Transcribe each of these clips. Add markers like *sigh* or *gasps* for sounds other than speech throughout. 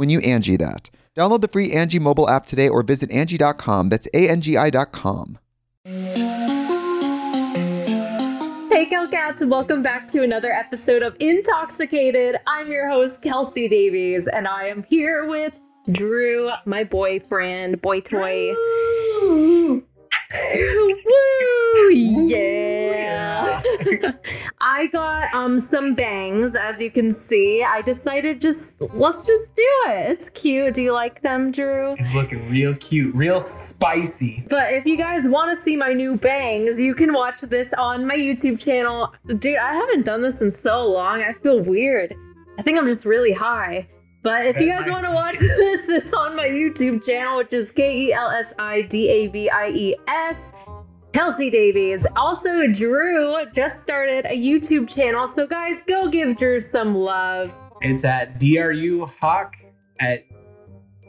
when you Angie that. Download the free Angie mobile app today or visit Angie.com. That's A-N-G-I.com. Hey, Cats, and welcome back to another episode of InTALKxicated. I'm your host, Kelsi Davies, and I am here with Drew, my boyfriend, boy toy. *laughs* Woo! Yeah. *laughs* *laughs* I got um some bangs, as you can see. I decided just let's just do it. It's cute. Do you like them, Drew? He's looking real cute, real spicy. But if you guys want to see my new bangs, you can watch this on my YouTube channel. Dude, I haven't done this in so long. I feel weird. I think I'm just really high. But if you guys want to watch *laughs* this, it's on my YouTube channel, which is K E L S I D A V I E S. Kelsi Davies. Also, Drew just started a YouTube channel. So, guys, go give Drew some love. It's at DRU Hawk at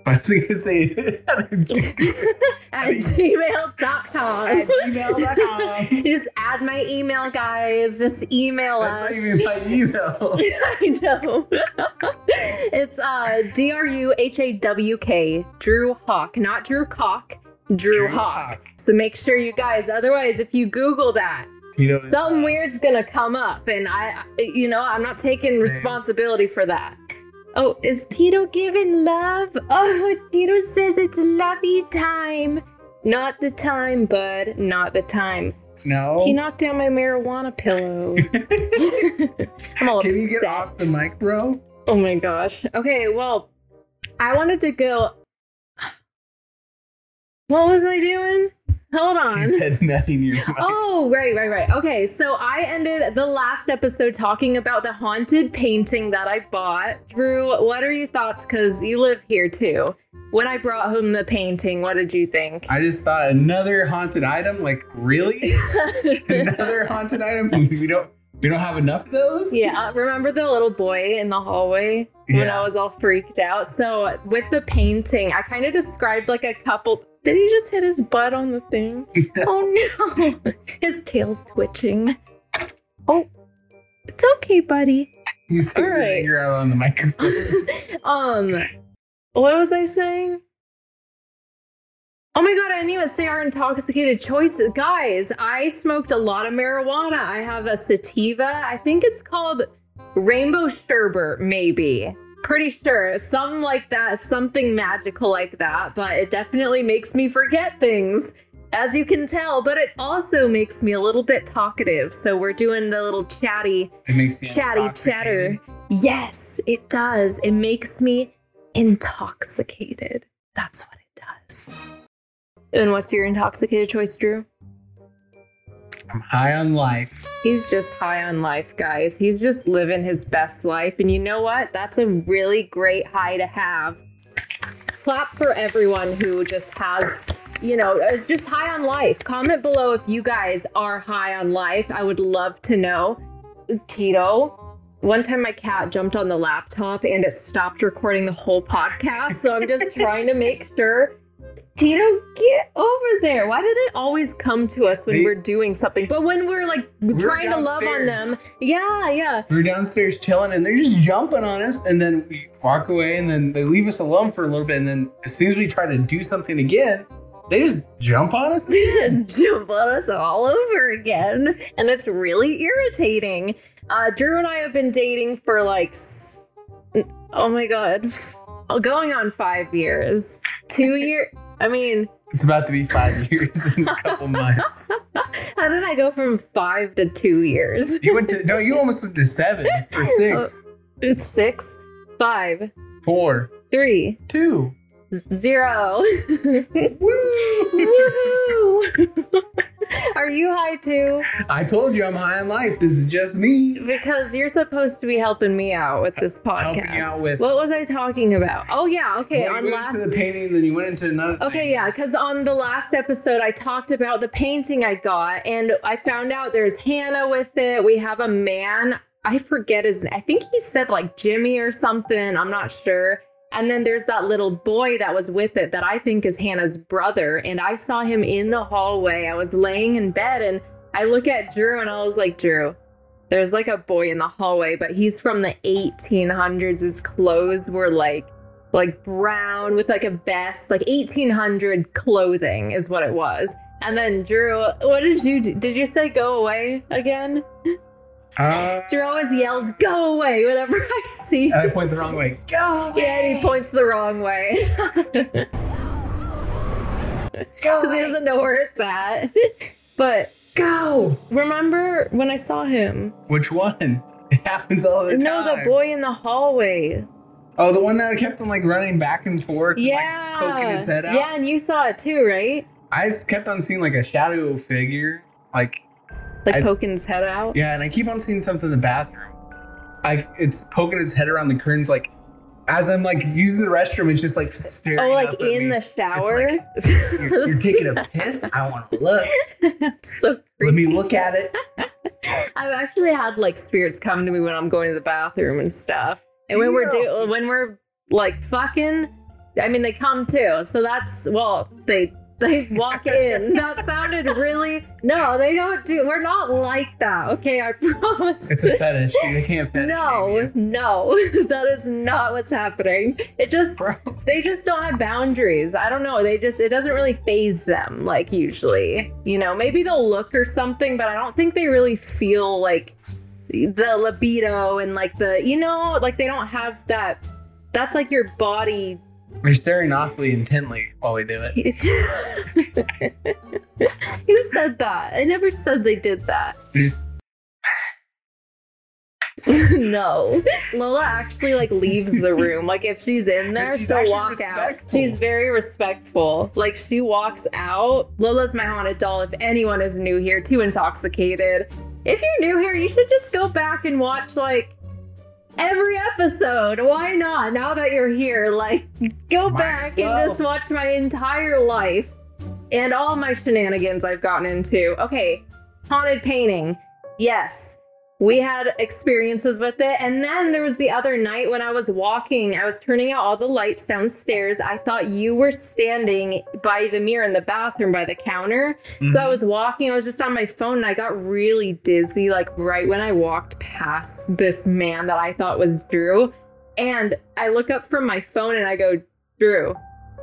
*laughs* I was gonna say *laughs* *laughs* at gmail.com. At gmail.com. Just add my email, guys. Just email That's us. not even my email. I know. it's uh D R U H A W K, Drew Hawk, not Drew Cock, Drew, Drew Hawk. Hawk. So make sure you guys, otherwise, if you Google that, Tito is- something uh, weird's gonna come up, and I, you know, I'm not taking responsibility for that. Oh, is Tito giving love? *laughs* Oh, Tito says it's lovey time. Not the time, bud. Not the time. No. He knocked down my marijuana pillow. *laughs* I'm all Can you get off the mic, bro? Oh my gosh. Okay, well, I wanted to go. What was I doing? Hold on. He said nothing in your mic. Oh, right, right, right. Okay, so I ended the last episode talking about the haunted painting that I bought. Drew, what are your thoughts? Because you live here too. When I brought home the painting, what did you think? I just thought another haunted item. Like really, *laughs* another haunted item? We don't. We don't have enough of those. Yeah, remember the little boy in the hallway when I was all freaked out? So, with the painting, I kind of described like a couple. Did he just hit his butt on the thing? *laughs* oh no, his tail's twitching. Oh, it's okay, buddy. He's All taking his right. out on the microphone. *laughs* Um, what was I saying? Oh my god, I didn't even say our intoxicated choices. Guys, I smoked a lot of marijuana. I have a sativa. I think it's called Rainbow Sherbet, maybe. Pretty sure. Something like that. Something magical like that. But it definitely makes me forget things, as you can tell. But it also makes me a little bit talkative. So we're doing the little chatty It makes me chatty chatter. Yes, it does. It makes me intoxicated. That's what it does. And what's your intoxicated choice, Drew? I'm high on life. He's just high on life, guys. He's just living his best life. And you know what? That's a really great high to have. Clap for everyone who just has, you know, is just high on life. Comment below if you guys are high on life. I would love to know. Tito, one time my cat jumped on the laptop and it stopped recording the whole podcast. So I'm just *laughs* trying to make sure Tito, get over there. Why do they always come to us when They- we're doing something? But when we're like We're trying to love on them, yeah, yeah. We're downstairs chilling and they're just jumping on us. And then we walk away and then they leave us alone for a little bit. And then as soon as we try to do something again, they just jump on us. *laughs* They just jump on us all over again. And it's really irritating. Uh, Drew and I have been dating for like, oh my God, going on five years. Two *laughs* years. I mean, It's about to be five *laughs* years in a couple months. how did I go from five to two years? You went to, no, you almost went to seven or *laughs* six, It's six, five, four, three, two. zero. *laughs* Woo! Woohoo! *laughs* Are you high too? I told you I'm high on life. This is just me. Because you're supposed to be helping me out with this podcast. Helping out with- what was I talking about? Oh yeah, okay. Well, on you went last into the painting, then you went into another. Okay, thing. yeah, because on the last episode, I talked about the painting I got, and I found out there's Hannah with it. We have a man. I forget his name. I think he said like Jimmy or something. I'm not sure. And then there's that little boy that was with it that I think is Hannah's brother. And I saw him in the hallway. I was laying in bed and I look at Drew and I was like, Drew, there's like a boy in the hallway, but he's from the 1800s. His clothes were like like brown with like a vest, like 1800 clothing is what it was. And then Drew, what did you do? Did you say go away again? Uh, Drew always yells, go away whenever *laughs* I see and I point the wrong way. Go. Yeah, and he points the wrong way. *laughs* Go. Because he doesn't know where it's at. *laughs* But Go. remember when I saw him? Which one? It happens all the time. No, the boy in the hallway. Oh, the one that kept on like running back and forth, and, like Yeah. poking its head out. Yeah, and you saw it too, right? I kept on seeing like a shadow figure, like Like I- poking his head out. yeah, and I keep on seeing something in the bathroom. I it's poking its head around the curtains, like as I'm like using the restroom, it's just like staring. At me. Oh, like in the shower? like, you're, you're taking a piss. I want to look. That's *laughs* so crazy. Let me look at it. *laughs* I've actually had like spirits come to me when I'm going to the bathroom and stuff. And when we're do when we're like fucking, I mean they come too. So that's well, they they walk in. *laughs* that sounded really no, they don't do we're not like that. Okay, I *laughs* promise. It's a fetish. They can't fetish. no, no, *laughs* that is not what's happening. It just bro. they just don't have boundaries. I don't know. They just it doesn't really phase them like usually. You know, maybe they'll look or something, but I don't think they really feel like the libido and like the you know, like they don't have that that's like your body They're staring awfully intently while we do it. *laughs* Who said that? I never said they did that. Just *laughs* no. Lola actually like leaves the room. Like if she's in there, She's she'll walk out. She's very respectful. Like she walks out. Lola's my haunted doll. If anyone is new here, too intoxicated. If you're new here, you should just go back and watch like every episode. Why not? Now that you're here, like go Might back and well. just watch my entire life and all my shenanigans I've gotten into. Okay, haunted painting. Yes. We had experiences with it. And then there was the other night when I was walking, I was turning out all the lights downstairs. I thought you were standing by the mirror in the bathroom by the counter. So I mm-hmm. was walking, I was just on my phone and I got really dizzy, like right when I walked past this man that I thought was Drew. And I look up from my phone and I go, Drew,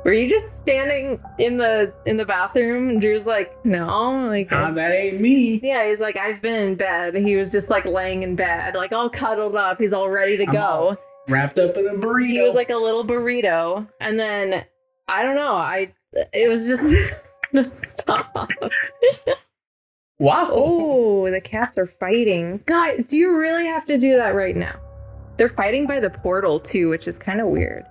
were you just standing in the in the bathroom? And Drew's like, no, like Ah, that ain't me. yeah, he's like, I've been in bed. He was just like laying in bed, like all cuddled up. He's all ready to I'm go. Wrapped up in a burrito. He was like a little burrito. And then I don't know, I it was just *laughs* just stop. wow. Oh, the cats are fighting. God, do you really have to do that right now? They're fighting by the portal too, which is kind of weird.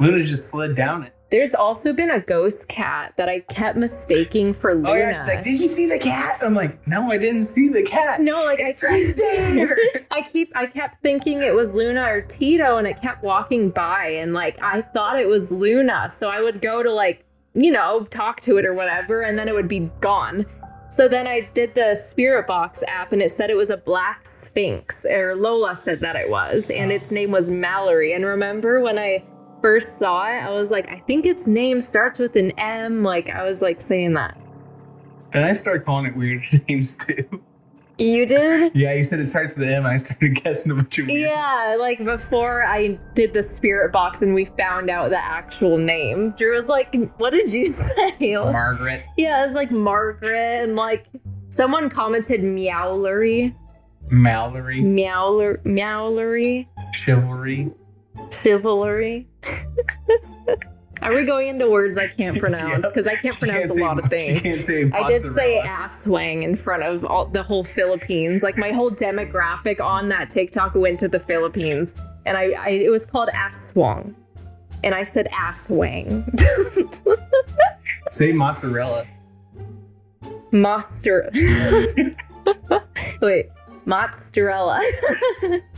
Luna just slid down it. There's also been a ghost cat that I kept mistaking for Luna. Oh yeah, she's like, "Did you see the cat?" I'm like, "No, I didn't see the cat." no, like I It's right. *laughs* I keep I kept thinking it was Luna or Tito and it kept walking by and like I thought it was Luna. So I would go to like, you know, talk to it or whatever and then it would be gone. So then I did the Spirit Box app and it said it was a black sphynx or Lola said that it was and its name was Mallory. And remember when I first saw it, I was like, I think its name starts with an M. Like I was like saying that. Then I started calling it weird *laughs* names too. You did? Yeah, you said it starts with an M. I started *laughs* guessing a bunch of weird. Yeah, like before I did the spirit box and we found out the actual name. Drew was like, What did you *laughs* say? Margaret, yeah, it was like Margaret and like someone commented meowlery. Mallory, Meowler meowlery. chivalry. Chivalry. Are we going into words I can't *laughs* pronounce? Because I can't pronounce a say- lot of things. can't say. I did say ass wang in front of all, the whole Philippines. Like my whole demographic on that TikTok went to the Philippines, and I, I it was called ass swang, and I said ass wang. Say mozzarella. Monster. *laughs* Wait, mozzarella. *laughs*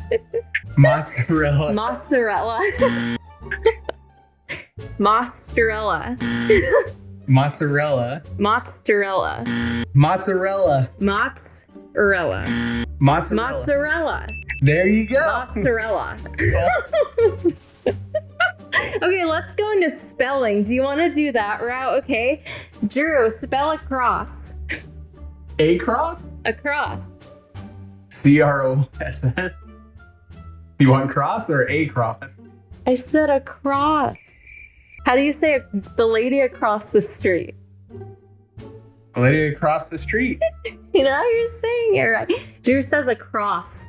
Mozzarella. mozzarella. mozzarella. mozzarella. Mozzarella. Mozzarella. Mozzarella. Mozzarella. Mozzarella. There you go. Mozzarella. *laughs* *laughs* okay, let's go into spelling. Do you want to do that route? Okay. Drew, spell across. A cross. Across. C R O S S. You want cross or a cross? I said across. How do you say the lady across the street? A lady across the street. *laughs* You know, how you're saying it right. Drew says across.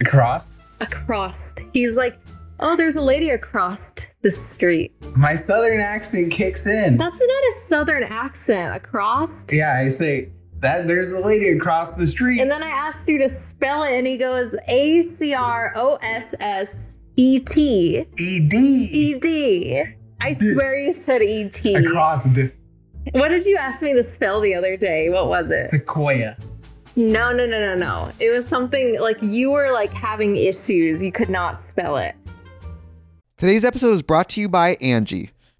Across. Across. He's like, oh, there's a lady across the street. My southern accent kicks in. That's not a southern accent. Across. Yeah, I say that there's a lady across the street. And then I asked you to spell it, and he goes A C R O S S E T E D. E D. I swear you said E T. Across the What did you ask me to spell the other day? What was it? sequoia. No, no, no, no, no. It was something like you were like having issues. You could not spell it. Today's episode is brought to you by Angie.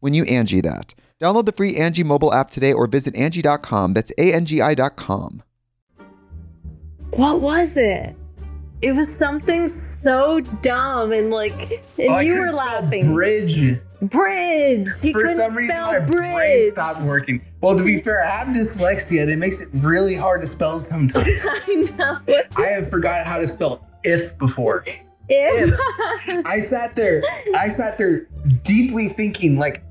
when you Angie that. Download the free Angie mobile app today or visit Angie.com. That's A-N-G-I dot com. What was it? It was something so dumb and like, and Oh, you couldn't were spell laughing. Bridge. Bridge. He For couldn't some reason, spell my bridge. brain stopped working. Well, to be fair, I have dyslexia It makes it really hard to spell sometimes. *laughs* I know. I have forgot how to spell if before. If. I sat there, I sat there deeply thinking, like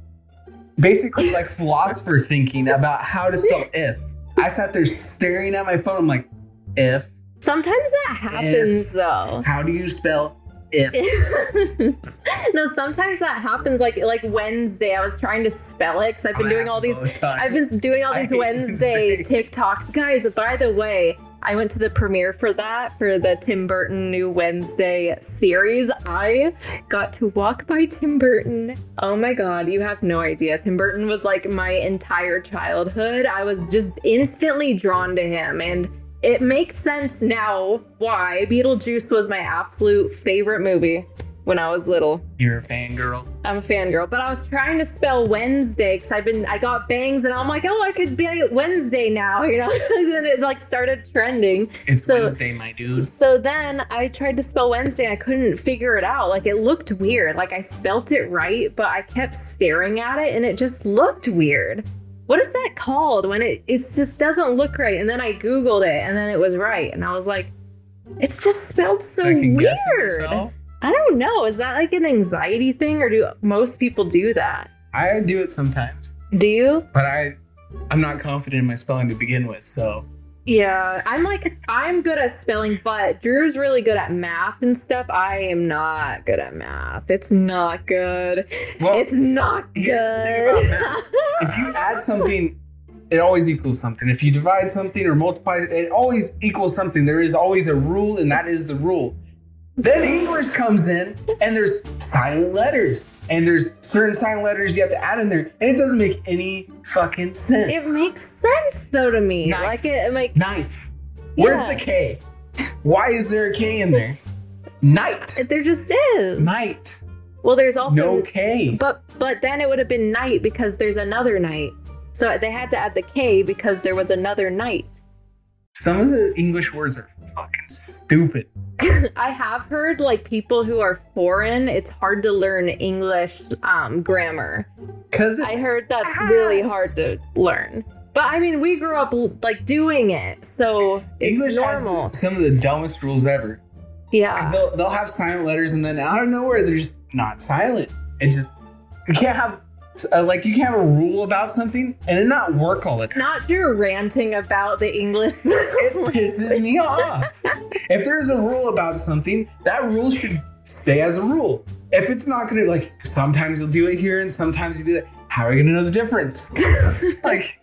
basically like philosopher thinking about how to spell *laughs* if. I sat there staring at my phone. I'm like, if. Sometimes that happens though. How do you spell if? *laughs* no, sometimes that happens. Like like Wednesday, I was trying to spell it because I've been That doing all these. the. I've been doing all *laughs* these Wednesday. TikToks, guys. By the way, I went to the premiere for that for the Tim Burton new Wednesday series. I got to walk by Tim Burton. Oh my god, you have no idea. Tim Burton was like my entire childhood. I was just instantly drawn to him and it makes sense now why Beetlejuice was my absolute favorite movie. When I was little. You're a fangirl. I'm a fangirl, but I was trying to spell Wednesday because I've been I got bangs and I'm like, oh, I could be Wednesday now, you know. *laughs* and it like started trending. It's So- Wednesday, my dude. So then I tried to spell Wednesday. and I couldn't figure it out. Like it looked weird. Like I spelt it right, but I kept staring at it and it just looked weird. What is that called when it it just doesn't look right? And then I googled it and then it was right, and I was like, it's just spelled so, guessing weird. I don't know. Is that like an anxiety thing, or do most people do that? I do it sometimes, Do you? but I, I'm not confident in my spelling to begin with. So Yeah, I'm like I'm good at spelling, but Drew's really good at math and stuff. I am not good at math. It's not good. well, it's not here's the thing good. if you add something, it always equals something. If you divide something or multiply, it always equals something. There is always a rule, and that is the rule. Then English comes in, and there's silent letters, and there's certain silent letters you have to add in there, and it doesn't make any fucking sense. it makes sense though to me. Knife. Like it, like Knife. Where's the K? Why is there a K in there? Night. there just is. Night. Well, there's also No K. But but then it would have been night because there's another night. So they had to add the K because there was another night. Some of the English words are fucking stupid. *laughs* I have heard like people who are foreign, it's hard to learn English um, grammar. Cause I heard that's really hard to learn. But I mean, we grew up like doing it, so it's English normal. has some of the dumbest rules ever. Because yeah. they'll, they'll have silent letters and then out of nowhere they're just not silent. It just you can't have uh, like you can't have a rule about something and it not work all the time. Not Drew ranting about the English. It *laughs* pisses me off. If there's a rule about something, that rule should stay as a rule. If it's not gonna like sometimes you'll do it here and sometimes you do that, how are you gonna know the difference? *laughs* like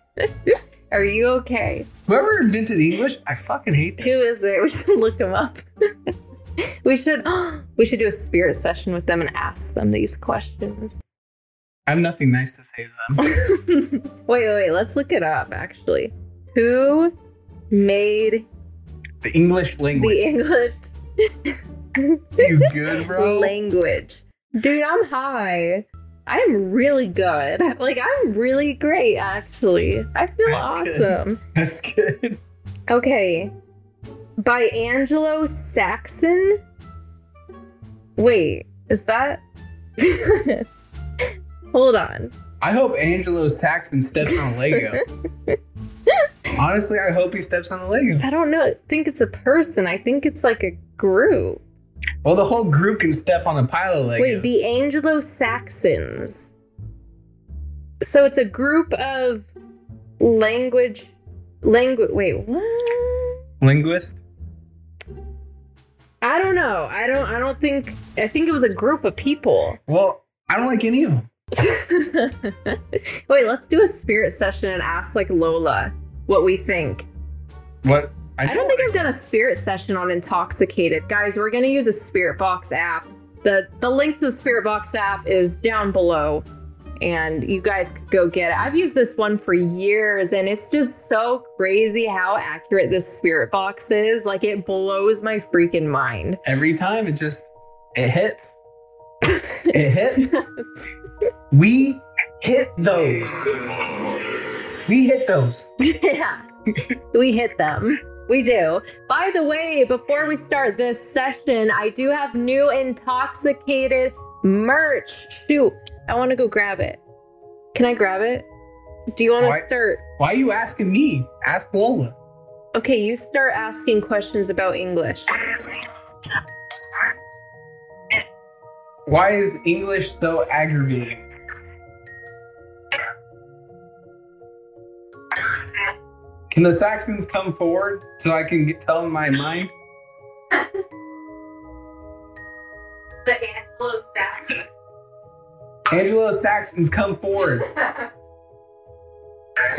Are you okay? whoever invented English, I fucking hate them. Who is it? We should look them up. *laughs* we should *gasps* we should do a spirit session with them and ask them these questions. I have nothing nice to say to them. *laughs* wait, wait, wait. Let's look it up. Actually, who made The English language. the English you good, bro? *laughs* language? Dude, I'm high. I'm really good. Like I'm really great. Actually, I feel That's good. awesome. That's good. Okay. By Angelo Saxon? Wait, is that. *laughs* Hold on. I hope Angelo Saxon steps on a Lego. *laughs* Honestly, I hope he steps on a Lego. I don't know. I think it's a person. I think it's like a group. Well, the whole group can step on a pile of Legos. Wait, the Angelo Saxons. So it's a group of language. Language. Wait, what? linguist. I don't know. I don't. I don't think. I think it was a group of people. Well, I don't like any of them. *laughs* Wait, let's do a spirit session and ask like Lola what we think. What? I, don't think I've done a spirit session on InTALKxicated. Guys, we're gonna use a spirit box app. The the link to the spirit box app is down below. And you guys could go get it. I've used this one for years and it's just so crazy how accurate this spirit box is. Like it blows my freaking mind. every time. It just it hits. *laughs* It hits. We hit those. We hit those. *laughs* yeah. we hit them. We do. By the way, before we start this session, I do have new InTALKxicated merch. Shoot, I want to go grab it. Can I grab it? Do you want to start? Why are you asking me? Ask Lola. Okay, you start asking questions about English. Why is English so aggravating? Can the Saxons come forward so I can get, tell them my mind? *laughs* The Anglo Saxon. Angelo Saxons, come forward. I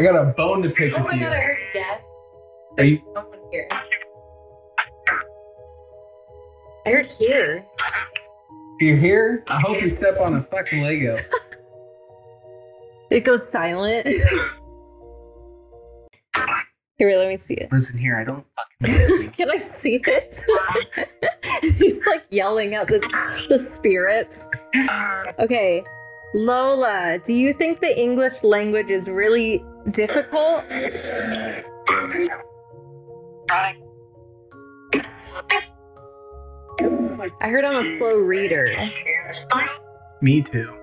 got a bone to pick Oh with my you. god, I heard yes. Are There's you- someone here. I heard here. If you're here, I hope you step on a fucking Lego. *laughs* It goes silent. *laughs* Here, let me see it. Listen here, I don't fucking. *laughs* Can I see it? *laughs* He's like yelling at the, the spirits. Okay. Lola, do you think the English language is really difficult? I heard I'm a slow reader. Me too.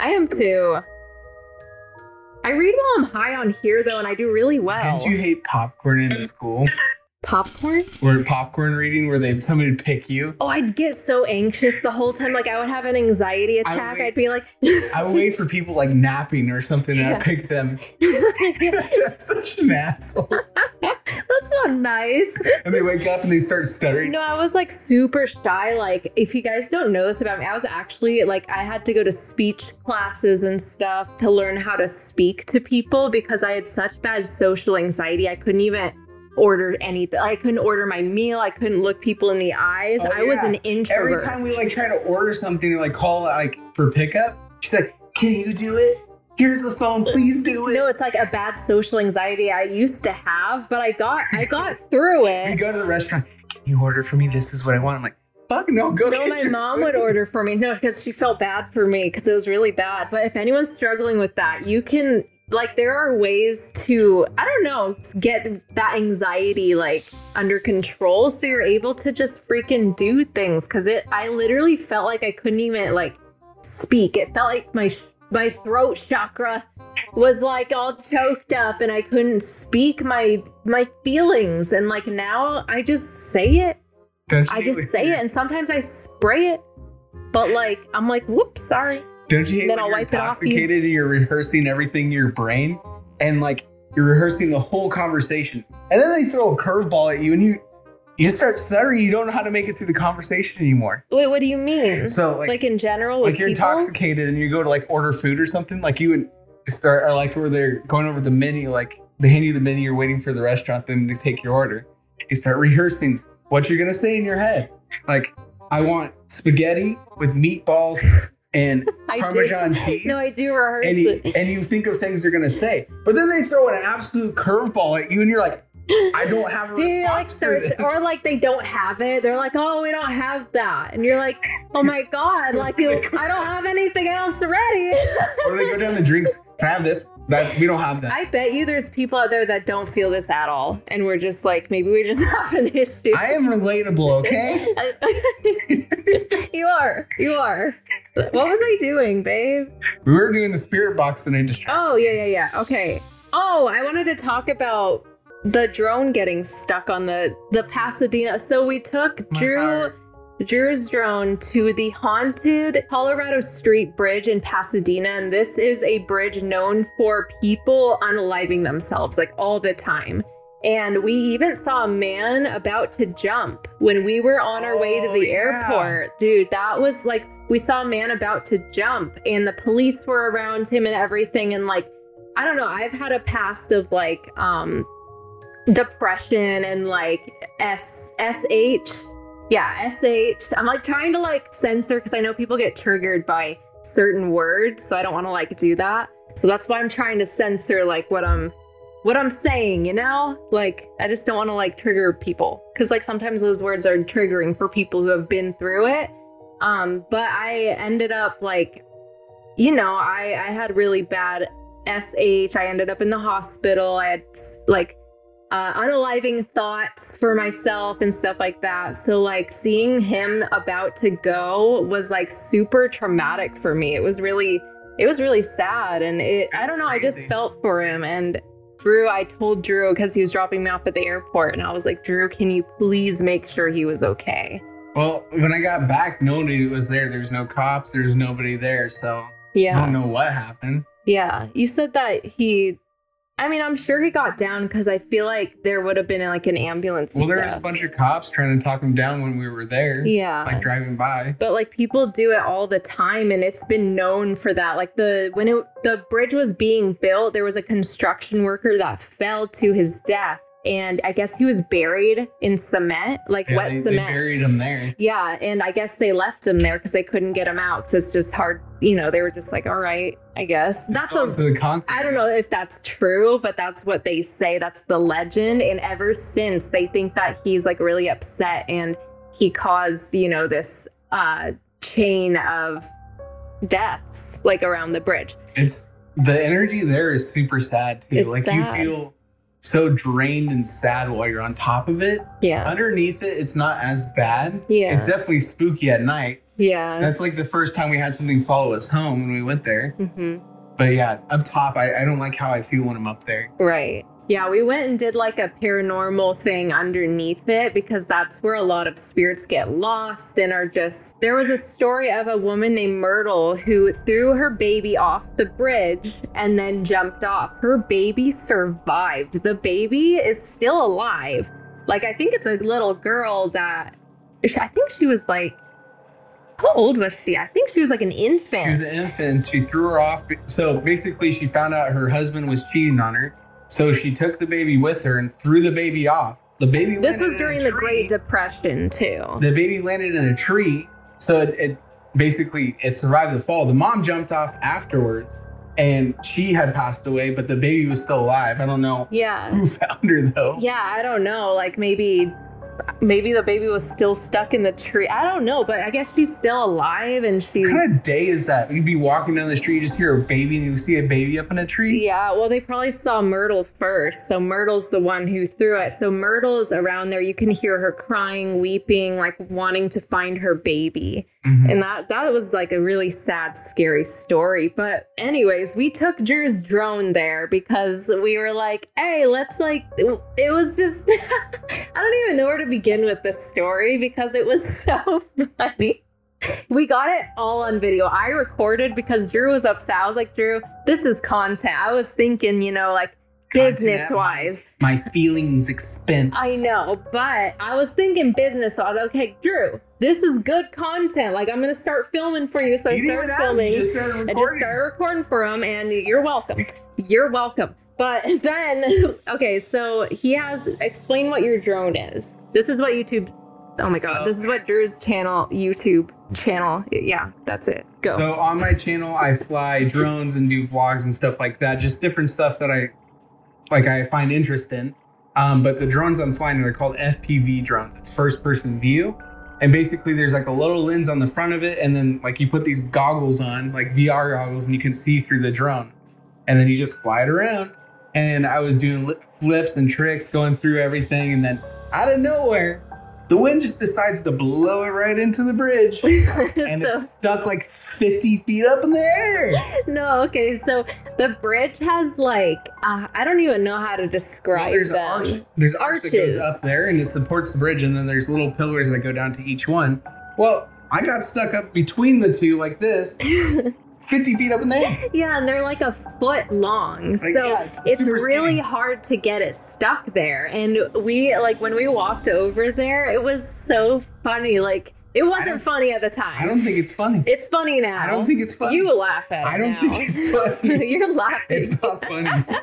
I am too. I read while I'm high on here though, and I do really well. Didn't you hate popcorn in the *laughs* school? Popcorn? Or popcorn reading where they somebody would pick you? Oh, I'd get so anxious the whole time. Like I would have an anxiety attack. would- I'd be like, *laughs* I would wait for people like napping or something and Yeah. I'd pick them. *laughs* *laughs* Such an asshole. That's not nice. And they wake up and they start stuttering. No, I was like super shy. Like, if you guys don't know this about me, I was actually like, I had to go to speech classes and stuff to learn how to speak to people because I had such bad social anxiety. I couldn't even order anything. I couldn't order my meal. I couldn't look people in the eyes. Oh, I was an introvert. Every time we like try to order something like call like for pickup, she's like, Can you do it? Here's the phone, please do it. no, it's like a bad social anxiety I used to have, but I got I got through *laughs* it. you go to the restaurant. Can you order for me? This is what I want. I'm like, fuck no, go No, my mom food." would order for me. No, because she felt bad for me because it was really bad. But if anyone's struggling with that, you can like there are ways to I don't know get that anxiety like under control so you're able to just freaking do things because it I literally felt like I couldn't even like speak. It felt like my my throat chakra was like all choked up and I couldn't speak my my feelings and like now I just say it I just say it and sometimes I spray it. But like I'm like, whoops, sorry. Don't you hate Then when I'll you're wipe it off you. intoxicated and you're rehearsing everything in your brain and like you're rehearsing the whole conversation. And then they throw a curveball at you and you you start stuttering, you don't know how to make it through the conversation anymore. Wait, what do you mean? So like, like in general, like you're people? intoxicated and you go to like order food or something, like you would start or like where they're going over the menu, like they hand you the menu, you're waiting for the restaurant then to take your order. You start rehearsing what you're gonna say in your head. Like, I want spaghetti with meatballs and *laughs* do. Parmesan *laughs* cheese. No, I do rehearse and you, it. and you think of things they're gonna say, but then they throw an absolute curveball at you, and you're like, I don't have a *laughs* like response for search, this. or like they don't have it. They're like, oh, we don't have that, and you're like, oh my god, like you, I don't have anything else ready. or they go down the drinks. Can I have this? That we don't have that. I bet you there's people out there that don't feel this at all, and we're just like, maybe we just *laughs* have an issue. I am relatable, okay? *laughs* you are. You are. What was I doing, babe? we were doing the spirit box and I just Oh, yeah, yeah, yeah. Okay. Oh, I wanted to talk about the drone getting stuck on the the Pasadena. So we took My Drew heart. Drew's drone to the haunted Colorado Street Bridge in Pasadena, and this is a bridge known for people unaliving themselves like all the time. And we even saw a man about to jump when we were on our way to Oh, the yeah. airport. Dude, that was like we saw a man about to jump and the police were around him and everything and like I don't know, I've had a past of like um depression and like S SH yeah, SH. I'm like trying to like censor because I know people get triggered by certain words, so I don't want to like do that. So that's why I'm trying to censor like what I'm what I'm saying, you know? Like I just don't want to like trigger people cuz like sometimes those words are triggering for people who have been through it. Um but I ended up like you know, I I had really bad SH. I ended up in the hospital. I had like uh, unaliving thoughts for myself and stuff like that. So like seeing him about to go was like super traumatic for me. It was really it was really sad and it I don't know, I just felt for him and Drew, I told Drew because he was dropping me off at the airport and I was like, Drew, can you please make sure he was okay? Well, when I got back, nobody was there. There's no cops. There's nobody there. So yeah. I don't know what happened. Yeah. You said that he I mean, I'm sure he got down because I feel like there would have been like an ambulance. Well, there was a bunch of cops trying to talk him down when we were there, Yeah. like driving by. but like people do it all the time and it's been known for that like the when it the bridge was being built there was a construction worker that fell to his death and I guess he was buried in cement, like Yeah, wet they, they cement. buried him there. yeah, and I guess they left him there because they couldn't get him out because it's just hard. You know, they were just like, all right, I guess that's a. I don't know if that's true, but that's what they say. That's the legend. And ever since, they think that he's like really upset and he caused, you know, this uh, chain of deaths like around the bridge. It's the energy there is super sad too. It's like sad. you feel so drained and sad while you're on top of it. Yeah. Underneath it, it's not as bad. Yeah. It's definitely spooky at night. Yeah. That's like the first time we had something follow us home when we went there. Mm-hmm. But yeah, up top, I, I don't like how I feel when I'm up there. Right. Yeah, we went and did like a paranormal thing underneath it because that's where a lot of spirits get lost and are just. There was a story of a woman named Myrtle who threw her baby off the bridge and then jumped off. Her baby survived. The baby is still alive. Like, I think it's a little girl that. I think she was like. How old was she? I think she was like an infant. She was an infant. She threw her off. So basically, she found out her husband was cheating on her. So she took the baby with her and threw the baby off. The baby. this was during the. Great Depression, too. The baby landed in a tree. So it, it basically it survived the fall. The mom jumped off afterwards, and she had passed away, but the baby was still alive. I don't know Yeah. who *laughs* found her though. Yeah, I don't know. Like maybe maybe the baby was still stuck in the tree. I don't know, but I guess she's still alive and she's What kind of day is that? You'd be walking down the street, you just hear a baby, and you see a baby up in a tree. yeah, well, they probably saw Myrtle first. So Myrtle's the one who threw it. So Myrtle's around there. You can hear her crying, weeping, like wanting to find her baby. Mhm. And that that was like a really sad, scary story. But anyways, we took Drew's drone there because we were like, hey, let's like it, it was just *laughs* I don't even know where to begin with this story because it was *laughs* so funny. We got it all on video. I recorded because Drew was upset. I was like, Drew, this is content. I was thinking, you know, like business wise. My feelings expense. I know, but I was thinking business. So I was like, okay, Drew, this is good content. Like, I'm going to start filming for you. So You I started filming. just started I just started recording for him, and you're welcome. You're welcome. But *laughs* then, okay, so he has explain what your drone is. This is what YouTube. Oh my god, this is what Drew's channel, YouTube channel. Yeah, that's it. Go. So on my channel, I fly drones and do vlogs and stuff like that. Just different stuff that I like. I find interest in. Um, but the drones I'm flying are called FPV drones. It's first person view, and basically there's like a little lens on the front of it, and then like you put these goggles on, like VR goggles, and you can see through the drone, and then you just fly it around. And I was doing flips and tricks, going through everything, and then out of nowhere, the wind just decides to blow it right into the bridge *laughs* and so, it's stuck like 50 feet up in the air. no, okay, so the bridge has like uh, I don't even know how to Well, describe there's them. arch, there's an arch that goes Arches. up there and it supports the bridge, and then there's little pillars that go down to each one. Well, I got stuck up between the two like this, *laughs* 50 feet up in there. *laughs* Yeah, and they're like a foot long. Like, so yeah, it's it's, really skinny. hard to get it stuck there. And we like when we walked over there, it was so funny. Like it wasn't funny at the time. I don't think it's funny. it's funny now. I don't think it's funny. you laugh at it. I don't now. think it's *laughs* funny. You're laughing. It's not funny. *laughs*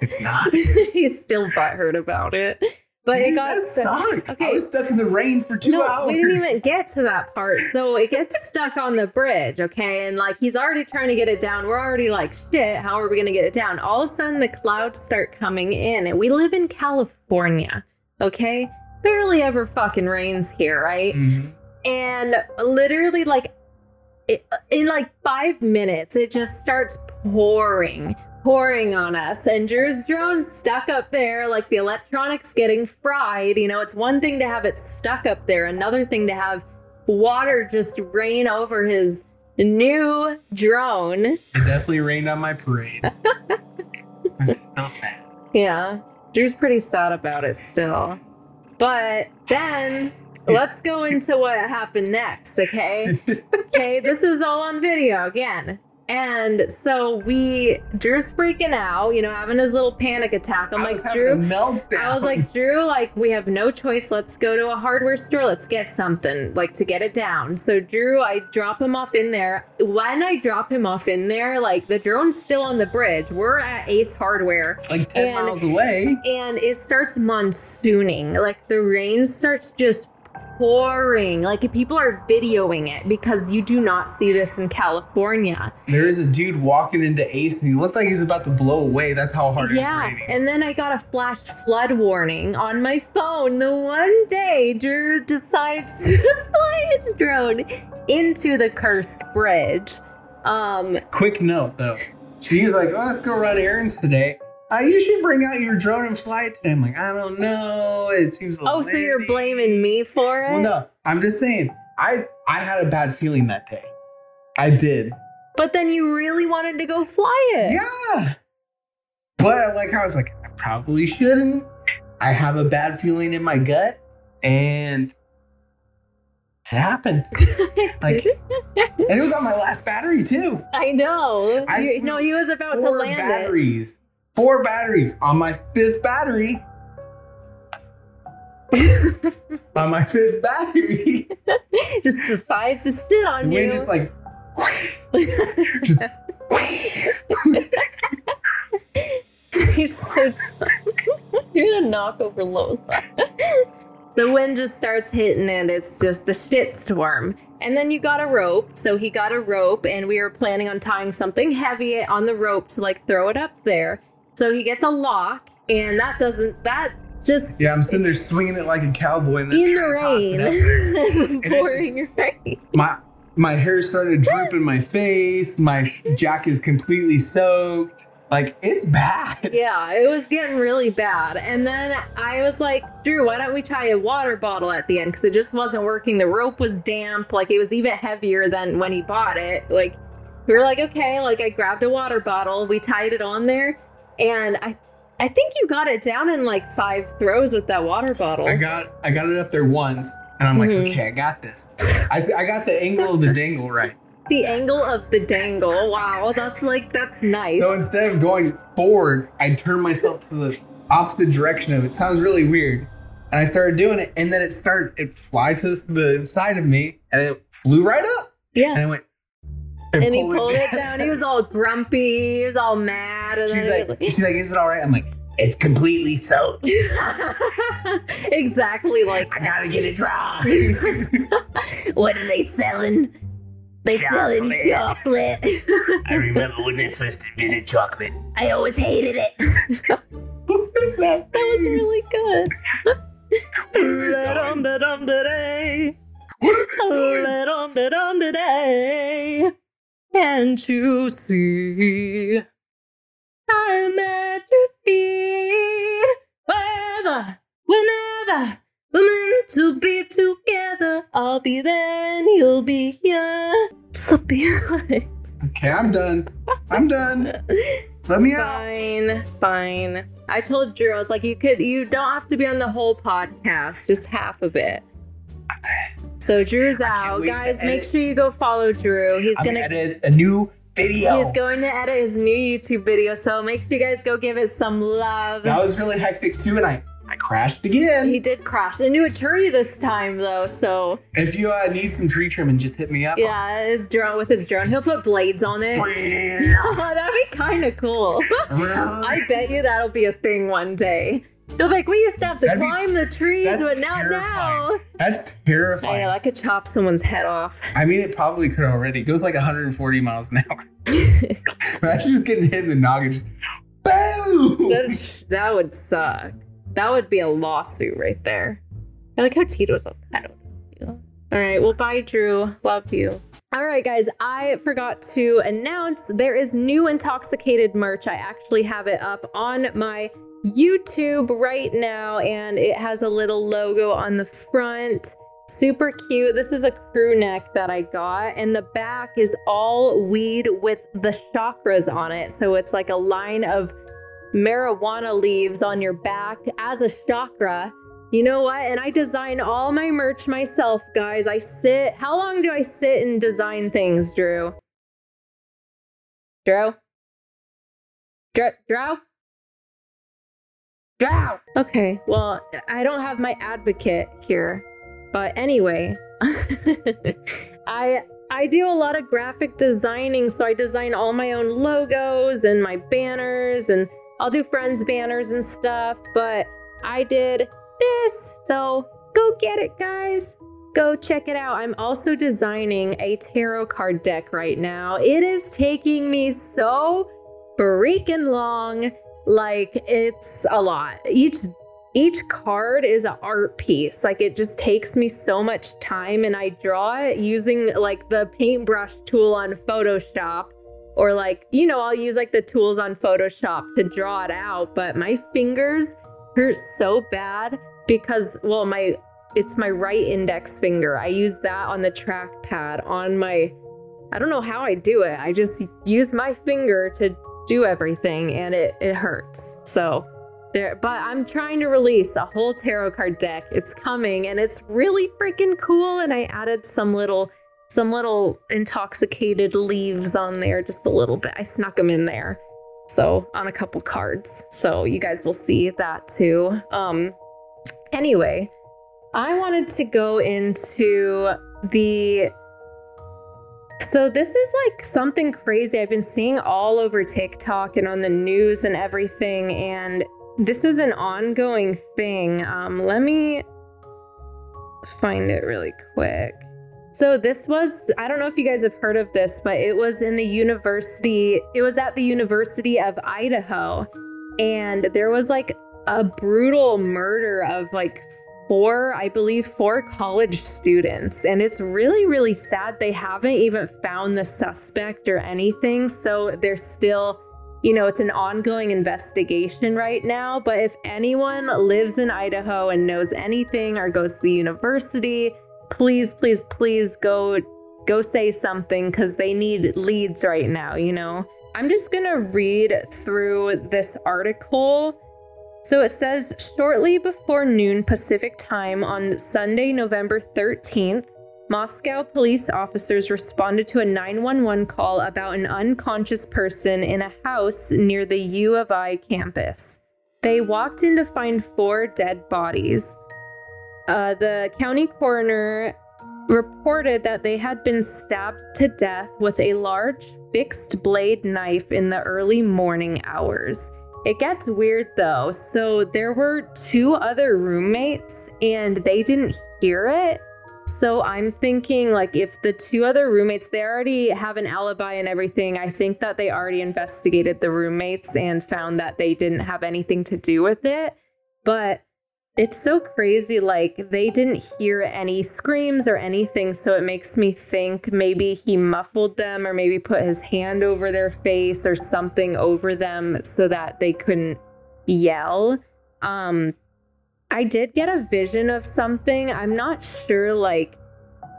It's not. He's still butthurt about it. But it got stuck. Okay. I was stuck in the rain for two no, hours. we didn't even get to that part. So it gets stuck on the bridge, okay? And like he's already trying to get it down. We're already like, shit, how are we gonna get it down? All of a sudden the clouds start coming in. And we live in California, okay? Barely ever fucking rains here, right? Mhm. And literally, like, it, in like five minutes, it just starts pouring, pouring on us. And Drew's drone's stuck up there, like the electronics getting fried. You know, it's one thing to have it stuck up there, another thing to have water just rain over his new drone. It definitely rained on my parade. *laughs* I'm still sad. Yeah, Drew's pretty sad about it still. But then let's go into what happened next, okay? *laughs* Okay, this is all on video again. And so we, Drew's freaking out, you know, having his little panic attack. I'm I like, Drew, meltdown. I was like, Drew, like, we have no choice. Let's go to a hardware store. Let's get something, like, to get it down. So, Drew, I drop him off in there. When I drop him off in there, like, the drone's still on the bridge. We're at Ace Hardware, It's like 10 and- miles away. and it starts monsooning. Like, the rain starts just pouring. Like, people are videoing it because you do not see this in California. There is a dude walking into Ace and he looked like he was about to blow away. That's how hard Yeah, it's raining. and then I got a flashed flood warning on my phone. The one day Drew decides *laughs* to fly his drone into the cursed Bridge. Um, Quick note though. She was like, oh, let's go run errands today. Uh, you should bring out your drone and fly it today. I'm like, I don't know. It seems a oh, so you're blaming me for it? Well, no, I'm just saying. I I had a bad feeling that day. I did. But then you really wanted to go fly it. Yeah. But like I was like, I probably shouldn't. I have a bad feeling in my gut, and it happened. *laughs* Like, and it was on my last battery too. I know. I You- no, he was about to land it. Four batteries on my fifth battery. *laughs* on my fifth battery, Just decides to shit on the on wind you. just like just *laughs* You're so dumb. You're gonna knock over Lola. the wind just starts hitting and it's just a shit storm. And then you got a rope. So he got a rope and we were planning on tying something heavy on the rope to like throw it up there. So he gets a lock and that doesn't, that just yeah. I'm sitting there swinging it like a cowboy in the trying to toss it *laughs* up. rain. pouring rain. my my hair started drooping my face my jacket is completely soaked like it's bad *laughs* Yeah, it was getting really bad. And then I was like, Drew, why don't we tie a water bottle at the end? Because it just wasn't working. The rope was damp. Like it was even heavier than when he bought it. Like we were like, okay, like I grabbed a water bottle, we tied it on there, and I I think you got it down in like five throws with that water bottle. i got i got it up there once and i'm like Mhm. okay i got this I, I got the angle of the dangle right *laughs* the angle of the dangle. Wow, that's like that's nice. so instead of going forward i turned myself to the opposite direction of it sounds really weird and i started doing it and then it started it fly to the side of me and it flew right up yeah. and i went And he pulled it down. He was all grumpy. He was all mad. And she's then like she's like is it all right i'm like it's completely soaked *laughs* exactly like i gotta get it dry *laughs* what are they selling? They selling chocolate. I remember when they first invented chocolate. *laughs* I always hated it. What is that? That was really good. What are they selling? today. What are they selling? today. Can't you see? I'm at your feet. Wherever, whenever we're meant to be together, I'll be there and you'll be here. So be like. *laughs* Okay, I'm done. I'm done. Let me out. Fine, fine. I told Drew, I was like, you could, you don't have to be on the whole podcast, just half of it. So Drew's out, guys. Make sure you go follow Drew. He's I'm gonna, gonna edit a new video. he's going to edit his new YouTube video. So make sure you guys go give it some love. that was really hectic too, and I I crashed again. He did crash into a tree this time though, so If you uh, need some tree trimming, just hit me up. yeah, his drone with his drone, he'll put blades on it. Oh, *laughs* that'd be kind of cool. *laughs* I bet you that'll be a thing one day. They'll be like, we used to have to That'd be- climb the trees, but not now. terrifying. That's I terrifying. know, that could chop someone's head off. I mean, it probably could already. It goes like 140 miles an hour. *laughs* Imagine just getting hit in the noggin, just boom. that, that would suck. That would be a lawsuit right there. I like how Tito's like, I don't know. All right, well, bye, Drew. Love you. All right, guys, I forgot to announce there is new InTALKxicated merch. I actually have it up on my YouTube right now, and it has a little logo on the front. Super cute. This is a crew neck that I got, and the back is all weed with the chakras on it. So it's like a line of marijuana leaves on your back as a chakra. You know what? And I design all my merch myself, guys. I sit. How long do I sit and design things, Drew? Drew? Drow? Drow? Drow! Okay, well, I don't have my advocate here. But anyway, *laughs* I I do a lot of graphic designing, so I design all my own logos and my banners and I'll do friends banners and stuff, but I did this. So go get it, guys. Go check it out. I'm also designing a tarot card deck right now. It is taking me so freaking long. Like it's a lot. Each each card is an art piece. Like it just takes me so much time and I draw it using like the paintbrush tool on Photoshop or like, you know, I'll use like the tools on Photoshop to draw it out, but my fingers hurt so bad because well, my it's my right index finger. I use that on the trackpad on my I don't know how I do it. I just use my finger to do everything and it it hurts. So there, but I'm trying to release a whole tarot card deck. It's coming and it's really freaking cool. And I added some little some little InTALKxicated leaves on there, just a little bit. I snuck them in there. So on a couple cards. So you guys will see that too. Um anyway, I wanted to go into the so this is like something crazy I've been seeing all over TikTok and on the news and everything and this is an ongoing thing. Um, let me find it really quick. So this was I don't know if you guys have heard of this, but it was in the university. It was at the University of Idaho, and there was like a brutal murder of like four, I believe, four college students. And it's really, really sad they haven't even found the suspect or anything. So they're still you know, it's an ongoing investigation right now. But if anyone lives in Idaho and knows anything or goes to the university, please, please, please go go say something because they need leads right now, you know? I'm just gonna read through this article. So it says shortly before noon Pacific time on Sunday, November 13th, Moscow police officers responded to a 911 call about an unconscious person in a house near the U of I campus. They walked in to find four dead bodies. Uh, the county coroner reported that they had been stabbed to death with a large fixed blade knife in the early morning hours. It gets weird though. So there were two other roommates and they didn't hear it so I'm thinking like if the two other roommates they already have an alibi and everything, I think that they already investigated the roommates and found that they didn't have anything to do with it. But it's so crazy like they didn't hear any screams or anything, so it makes me think maybe he muffled them or maybe put his hand over their face or something over them so that they couldn't yell. Um I did get a vision of something. I'm not sure like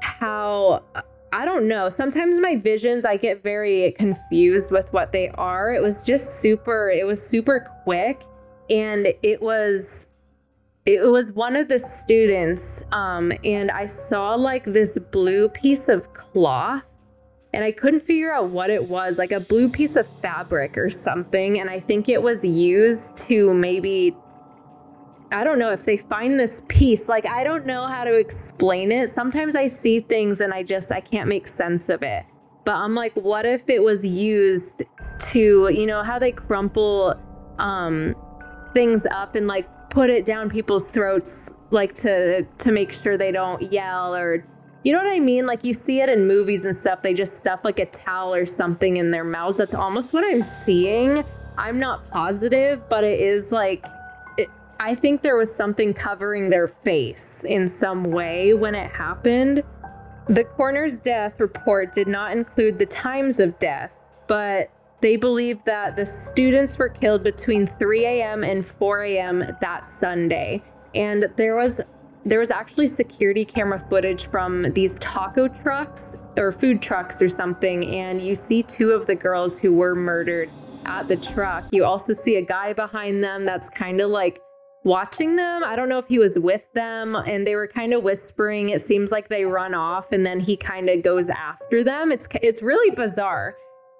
how I don't know. Sometimes my visions I get very confused with what they are. It was just super it was super quick and it was it was one of the students um and I saw like this blue piece of cloth and I couldn't figure out what it was, like a blue piece of fabric or something and I think it was used to maybe I don't know if they find this piece. Like, I don't know how to explain it. Sometimes I see things and I just, I can't make sense of it. But I'm like, what if it was used to, you know, how they crumple um, things up and like put it down people's throats, like to to make sure they don't yell or, you know what I mean? Like you see it in movies and stuff. They just stuff like a towel or something in their mouths. That's almost what I'm seeing. I'm not positive, but it is like I think there was something covering their face in some way when it happened. The coroner's death report did not include the times of death, but they believe that the students were killed between 3 a.m. and 4 a.m. that Sunday. And there was there was actually security camera footage from these taco trucks or food trucks or something and you see two of the girls who were murdered at the truck. You also see a guy behind them that's kind of like watching them. I don't know if he was with them and they were kind of whispering. It seems like they run off and then he kind of goes after them. It's it's really bizarre.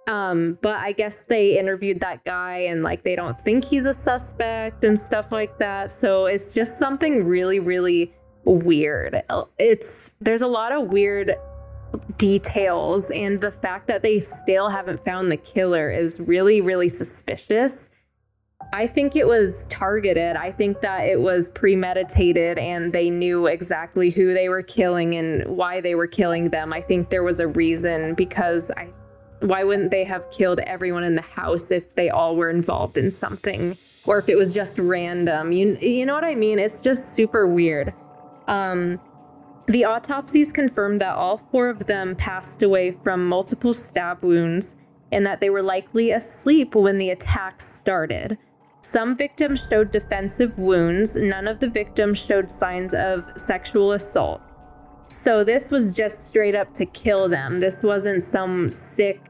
Um, but I guess they interviewed that guy and like they don't think he's a suspect and stuff like that. So it's just something really, really weird. It's there's a lot of weird details and the fact that they still haven't found the killer is really, really suspicious. I think it was targeted. I think that it was premeditated and they knew exactly who they were killing and why they were killing them. I think there was a reason because I why wouldn't they have killed everyone in the house if they all were involved in something or if it was just random? You you know what I mean? It's just super weird. Um the autopsies confirmed that all four of them passed away from multiple stab wounds and that they were likely asleep when the attacks started. Some victims showed defensive wounds, none of the victims showed signs of sexual assault. So this was just straight up to kill them. This wasn't some sick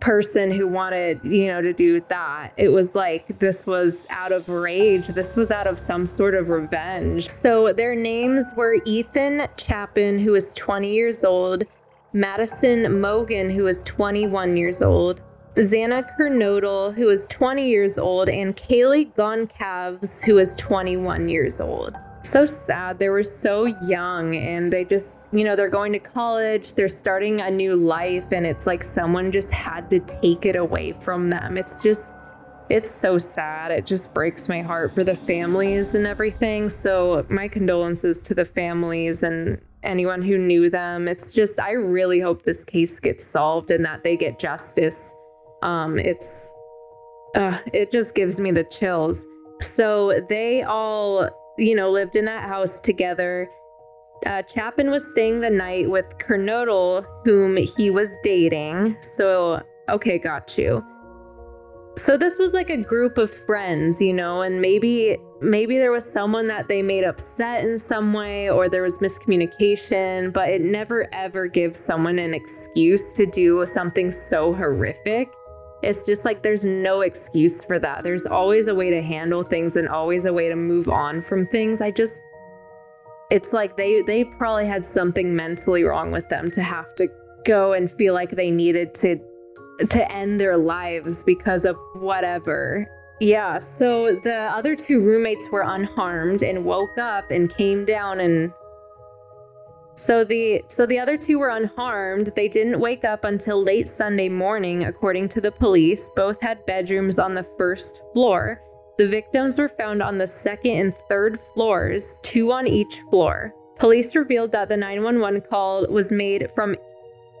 person who wanted, you know, to do that. It was like this was out of rage. This was out of some sort of revenge. So their names were Ethan Chapin, who was 20 years old, Madison Mogen, who was 21 years old, Xana Kernodle, was 20 years old, and Kaylee Goncalves, who was 21 years old. So sad. They were so young and they just, you know, they're going to college, they're starting a new life, and it's like someone just had to take it away from them. It's just, it's so sad. It just breaks my heart for the families and everything. So, my condolences to the families and anyone who knew them. It's just, I really hope this case gets solved and that they get justice um, it's uh, it just gives me the chills. So they all, you know, lived in that house together. Uh, Chapin was staying the night with Kernodle, whom he was dating. So, okay, got you. So this was like a group of friends, you know, and maybe maybe there was someone that they made upset in some way or there was miscommunication, but it never ever gives someone an excuse to do something so horrific. It's just like there's no excuse for that. There's always a way to handle things and always a way to move on from things. I just it's like they they probably had something mentally wrong with them to have to go and feel like they needed to to end their lives because of whatever. Yeah, so the other two roommates were unharmed and woke up and came down and so the so the other two were unharmed. They didn't wake up until late Sunday morning, according to the police. Both had bedrooms on the first floor. The victims were found on the second and third floors, two on each floor. Police revealed that the 911 call was made from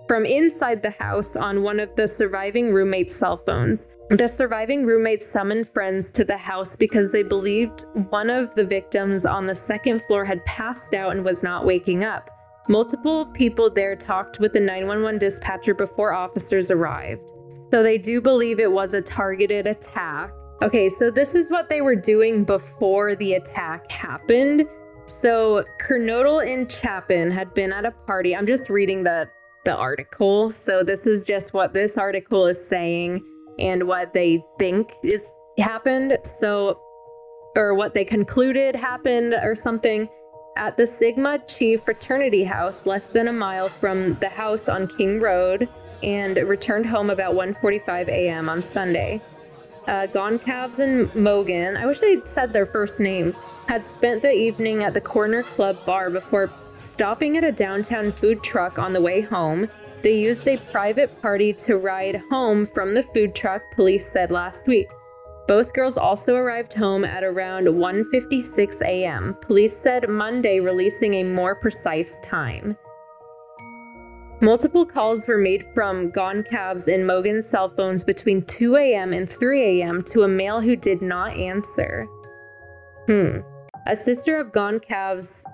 from inside the house on one of the surviving roommates' cell phones. The surviving roommate summoned friends to the house because they believed one of the victims on the second floor had passed out and was not waking up. Multiple people there talked with the 911 dispatcher before officers arrived. So they do believe it was a targeted attack. Okay, so this is what they were doing before the attack happened. So Kernodle and Chapin had been at a party. I'm just reading the the article. So this is just what this article is saying and what they think is happened. So or what they concluded happened or something at the Sigma Chi fraternity house less than a mile from the house on King Road and returned home about 1:45 a.m. on Sunday. Uh, Goncalves and Mogen, I wish they'd said their first names, had spent the evening at the Corner Club bar before stopping at a downtown food truck on the way home. They used a private party to ride home from the food truck, police said last week. Both girls also arrived home at around 1:56 a.m. Police said Monday, releasing a more precise time. Multiple calls were made from Goncalves and Mogen's cell phones between 2 a.m. and 3 a.m. to a male who did not answer. Hmm. A sister of Goncalves,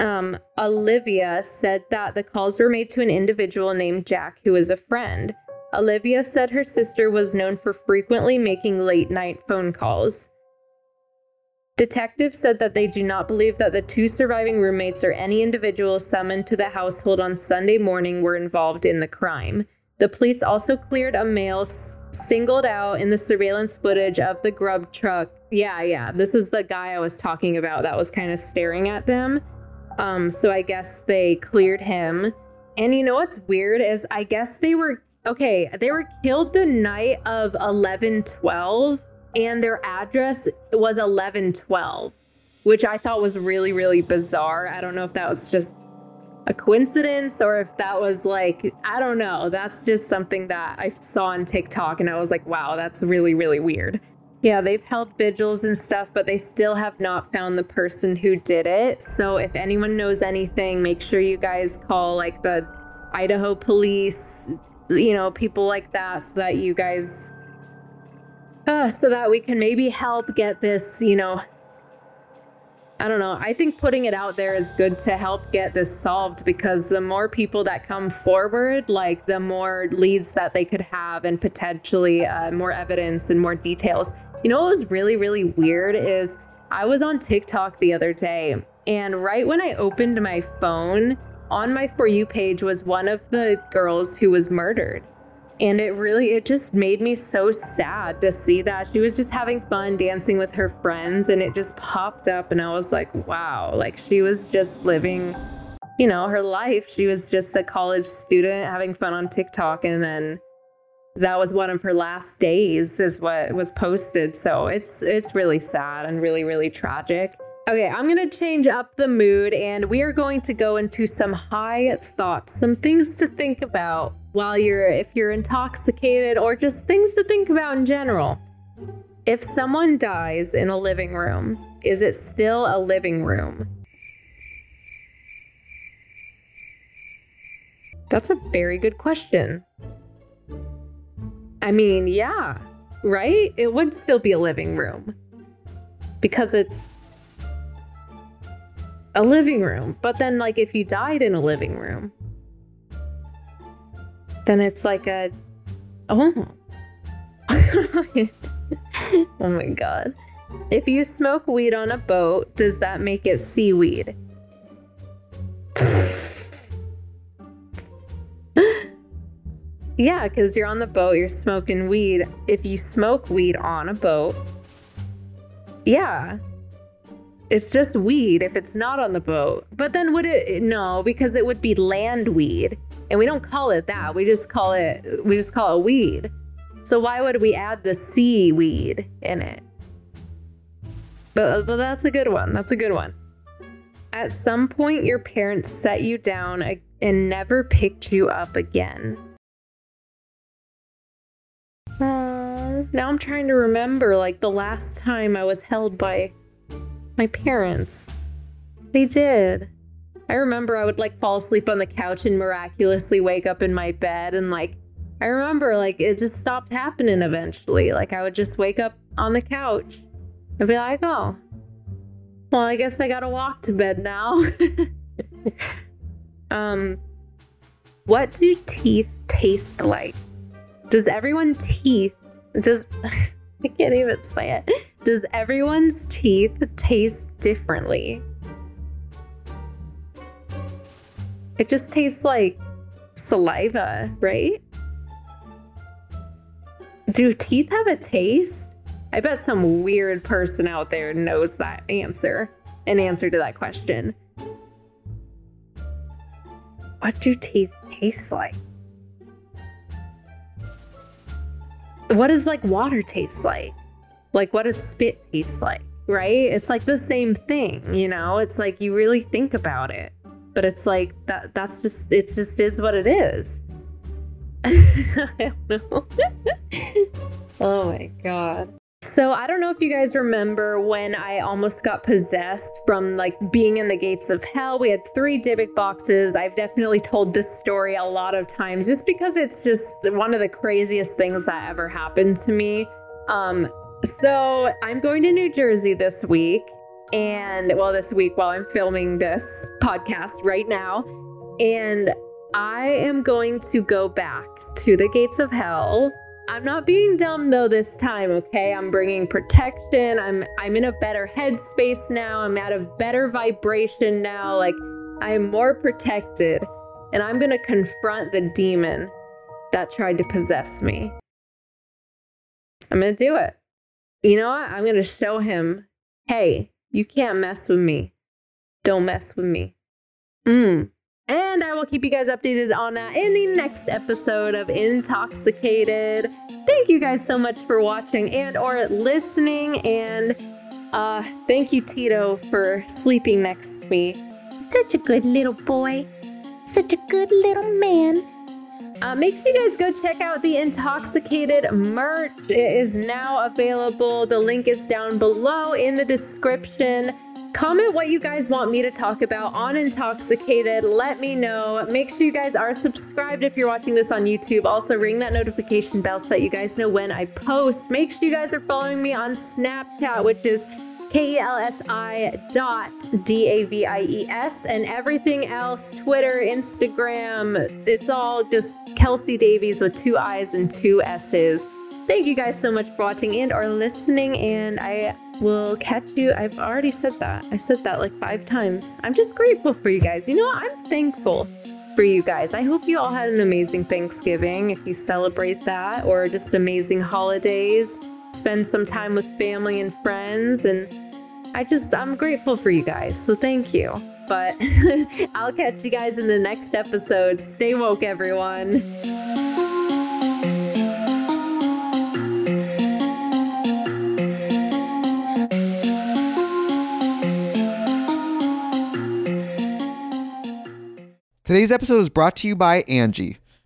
um, Olivia, said that the calls were made to an individual named Jack, who was a friend. Olivia said her sister was known for frequently making late night phone calls. Detectives said that they do not believe that the two surviving roommates or any individuals summoned to the household on Sunday morning were involved in the crime. The police also cleared a male s- singled out in the surveillance footage of the grub truck. Yeah, yeah, this is the guy I was talking about that was kind of staring at them. Um, so I guess they cleared him. And you know what's weird is I guess they were okay, they were killed the night of 1112 and their address was 1112, which I thought was really really bizarre. I don't know if that was just a coincidence or if that was like I don't know. That's just something that I saw on TikTok and I was like, "Wow, that's really really weird." Yeah, they've held vigils and stuff, but they still have not found the person who did it. So if anyone knows anything, make sure you guys call like the Idaho police, you know, people like that, so that you guys, uh, so that we can maybe help get this, you know, I don't know. I think putting it out there is good to help get this solved because the more people that come forward, like the more leads that they could have and potentially uh, more evidence and more details. You know what was really, really weird is I was on TikTok the other day, and right when I opened my phone, on my For You page was one of the girls who was murdered. And it really, it just made me so sad to see that. She was just having fun dancing with her friends, and it just popped up, and I was like, wow, like she was just living, you know, her life. She was just a college student having fun on TikTok, and then that was one of her last days is what was posted so it's it's really sad and really really tragic okay i'm going to change up the mood and we are going to go into some high thoughts some things to think about while you're if you're intoxicated or just things to think about in general. If someone dies in a living room is it still a living room? That's a very good question. I mean, yeah, right? It would still be a living room because it's a living room. But then, like, if you died in a living room, then it's like a oh. *laughs* oh my god. If you smoke weed on a boat, does that make it seaweed? *laughs* Yeah, because you're on the boat, you're smoking weed. If you smoke weed on a boat, yeah, it's just weed if it's not on the boat. But then would it? No, because it would be land weed, and we don't call it that. We just call it we just call it weed. So why would we add the seaweed in it? But, but that's a good one. That's a good one. At some point, your parents set you down and never picked you up again. now I'm trying to remember like the last time I was held by my parents. They did. I remember I would like fall asleep on the couch and miraculously wake up in my bed and like I remember like it just stopped happening eventually. Like I would just wake up on the couch and be like, "Oh, well, I guess I got to walk to bed now." *laughs* um what do teeth taste like? Does everyone teeth does *laughs* I can't even say it. Does everyone's teeth taste differently? It just tastes like saliva, right? Do teeth have a taste? I bet some weird person out there knows that answer, an answer to that question. What do teeth taste like? what does like water taste like? Like what does spit taste like? Right? It's like the same thing, you know? It's like you really think about it. But it's like that that's just it's just is what it is. I don't know. oh my god. So I don't know if you guys remember when I almost got possessed from like being in the gates of hell. We had three Dybbuk boxes. I've definitely told this story a lot of times just because it's just one of the craziest things that ever happened to me. Um, so I'm going to New Jersey this week. And well, this week while I'm filming this podcast right now. And I am going to go back to the gates of hell I'm not being dumb though this time, okay? I'm bringing protection. I'm I'm in a better headspace now. I'm at a better vibration now. Like I'm more protected and I'm going to confront the demon that tried to possess me. I'm going to do it. You know what? I'm going to show him, "Hey, you can't mess with me. Don't mess with me." Mm. And I will keep you guys updated on that in the next episode of InTALKxicated. Thank you guys so much for watching and or listening and uh thank you Tito for sleeping next to me. Such a good little boy. Such a good little man. Uh, make sure you guys go check out the InTALKxicated merch. It is now available. The link is down below in the description. Comment what you guys want me to talk about on InTALKxicated. Let me know. Make sure you guys are subscribed if you're watching this on YouTube. Also, ring that notification bell so that you guys know when I post. Make sure you guys are following me on Snapchat, which is K E L S I dot D A V I E S, and everything else Twitter, Instagram, it's all just Kelsi Davies with two I's and two S's. Thank you guys so much for watching and or listening, and I will catch you. I've already said that. I said that like five times. I'm just grateful for you guys. You know, I'm thankful for you guys. I hope you all had an amazing Thanksgiving if you celebrate that, or just amazing holidays. Spend some time with family and friends, and I just, I'm grateful for you guys. So thank you. But *laughs* I'll catch you guys in the next episode. Stay woke, everyone. Today's episode is brought to you by Angie.